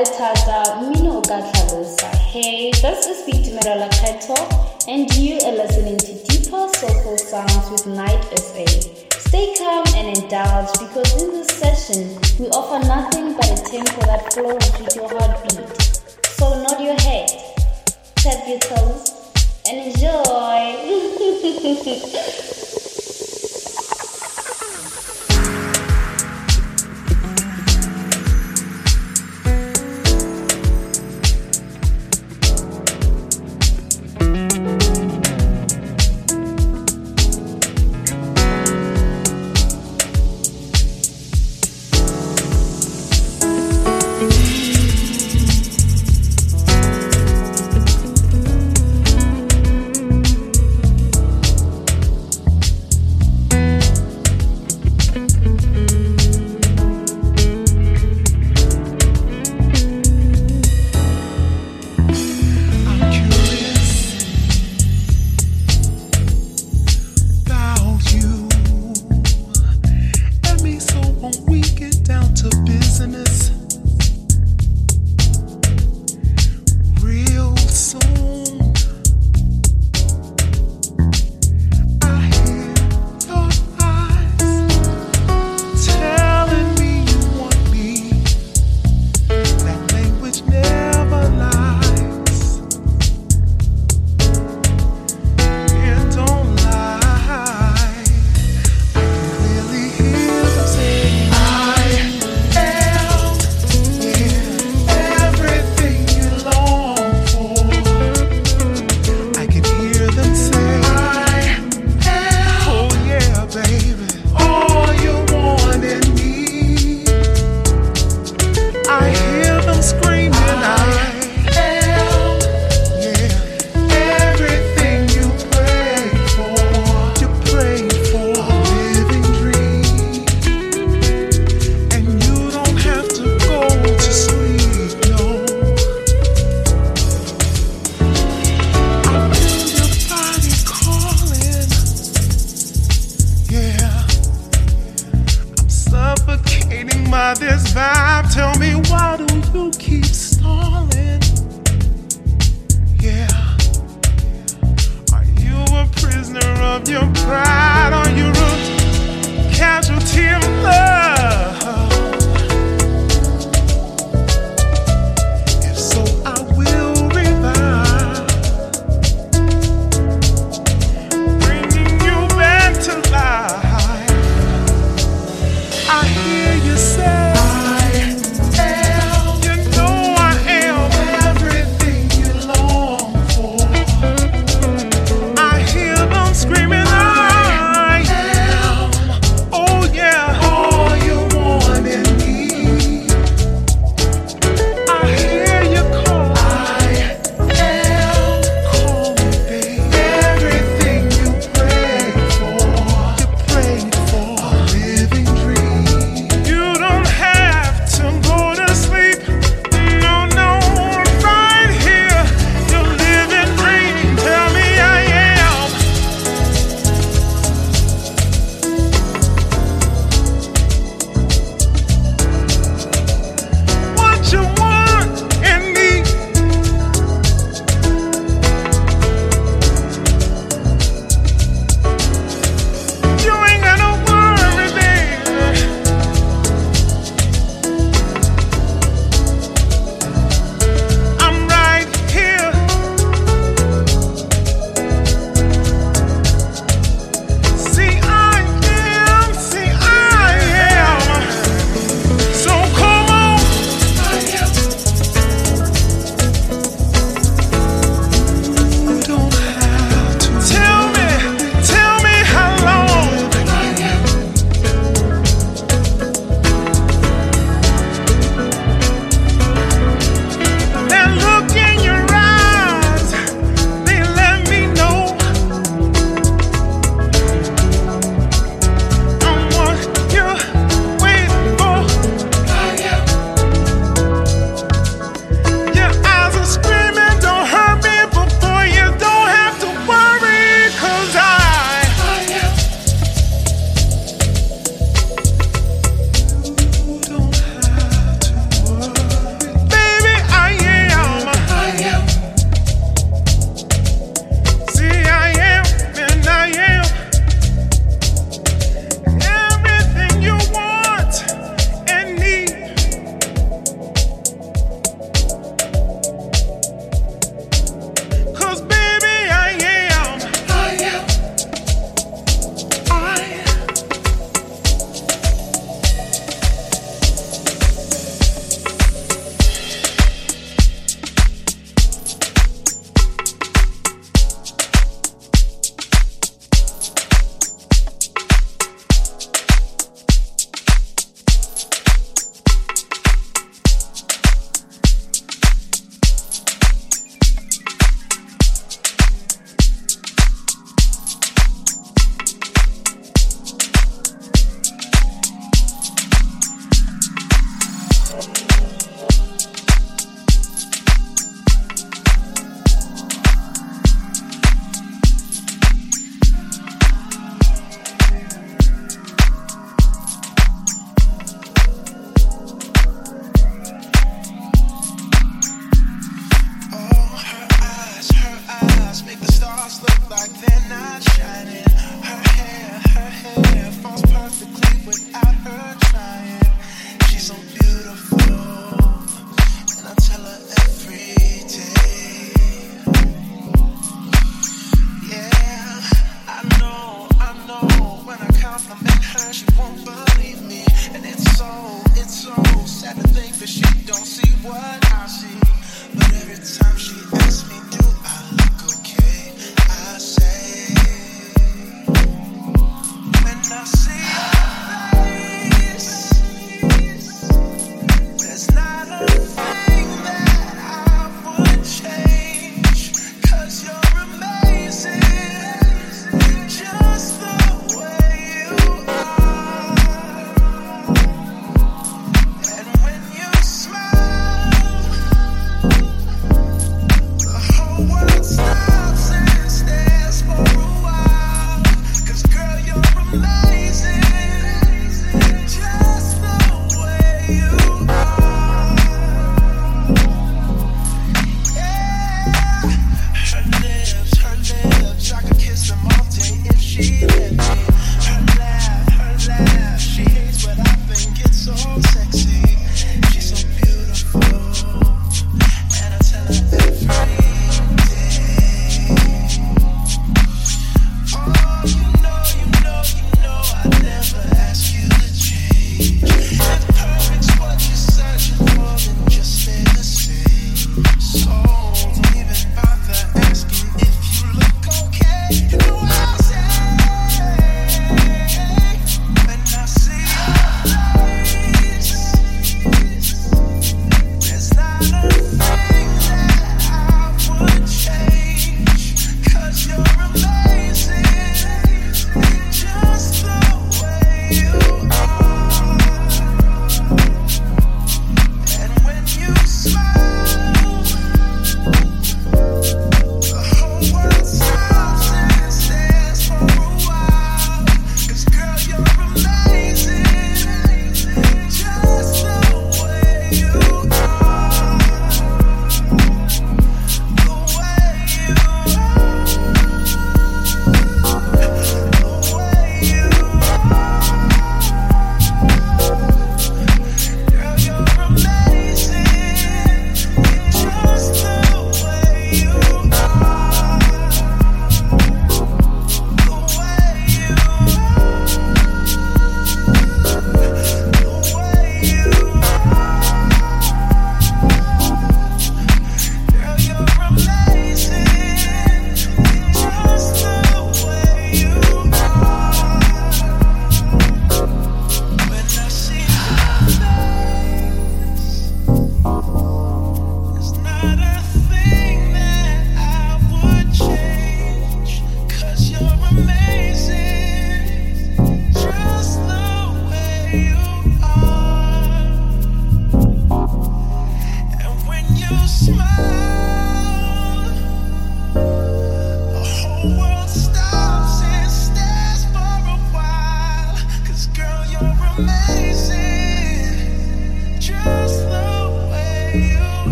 Le thata, mmino uh, o ka tlhalosa. Hey, this is Victimera Lakheto, and you are listening to Deeper Soulful Sounds with Knight SA. Stay calm and indulge because in this session, we offer nothing but a tempo that flows with your heartbeat. So nod your head, tap your toes, and enjoy.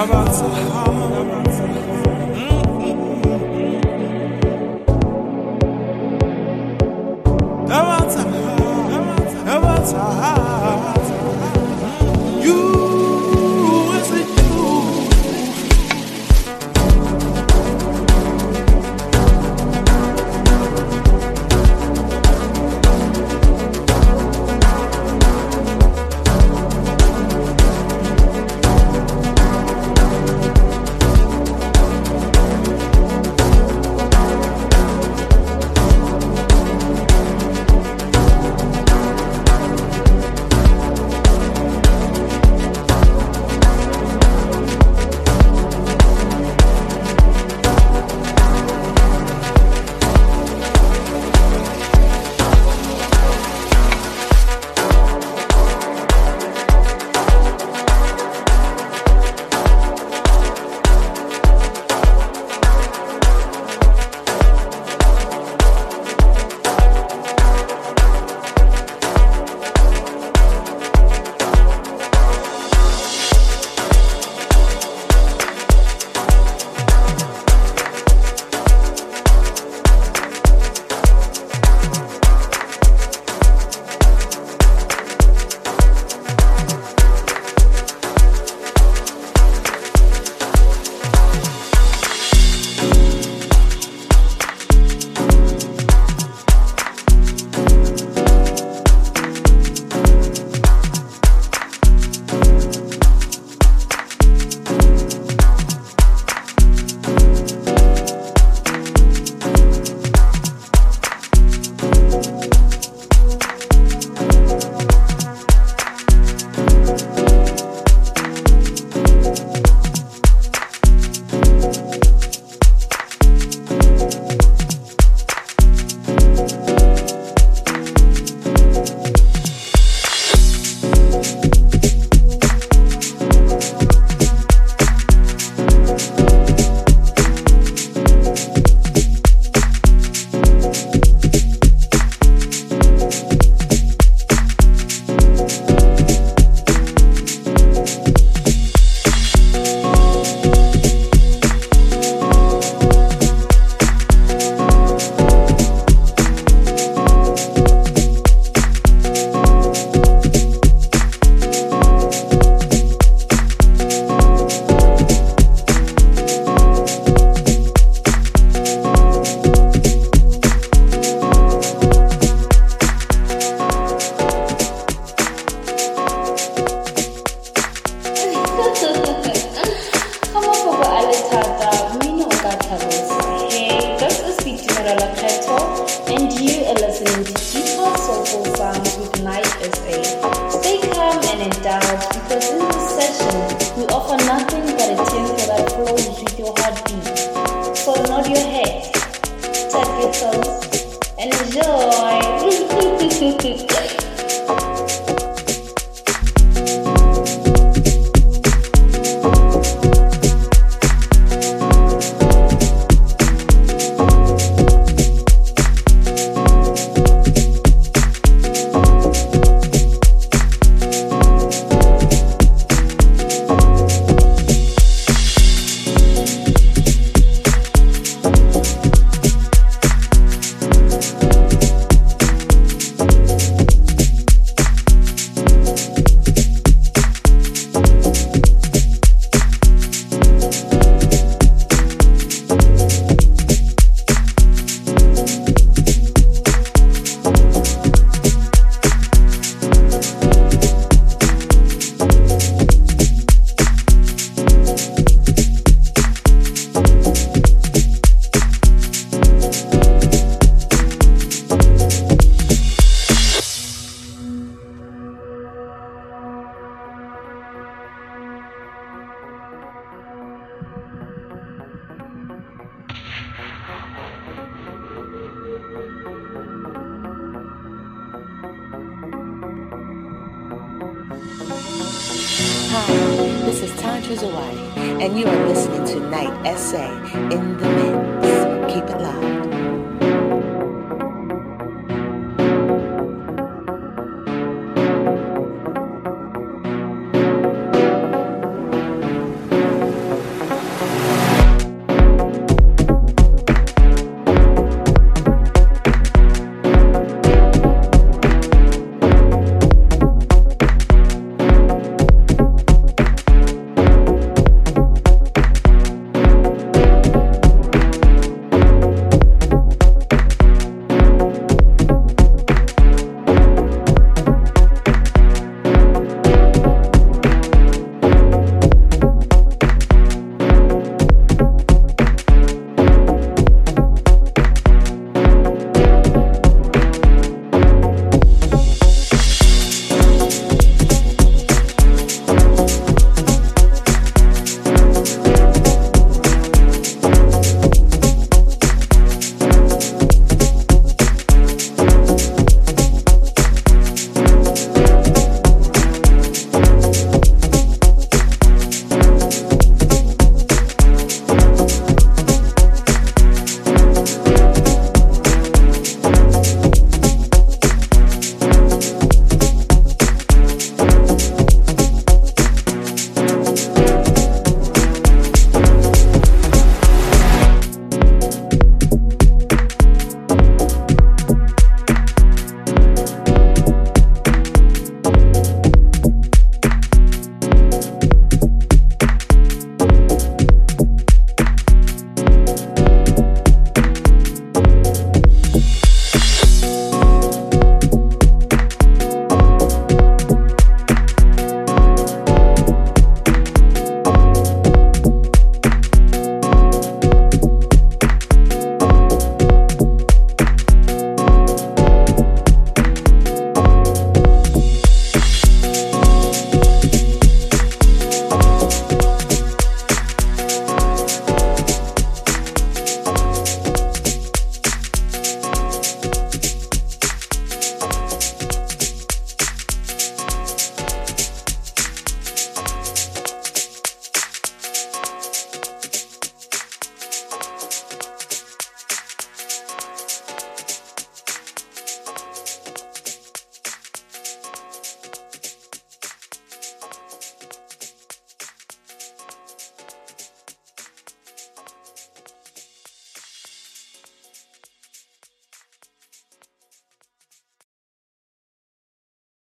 You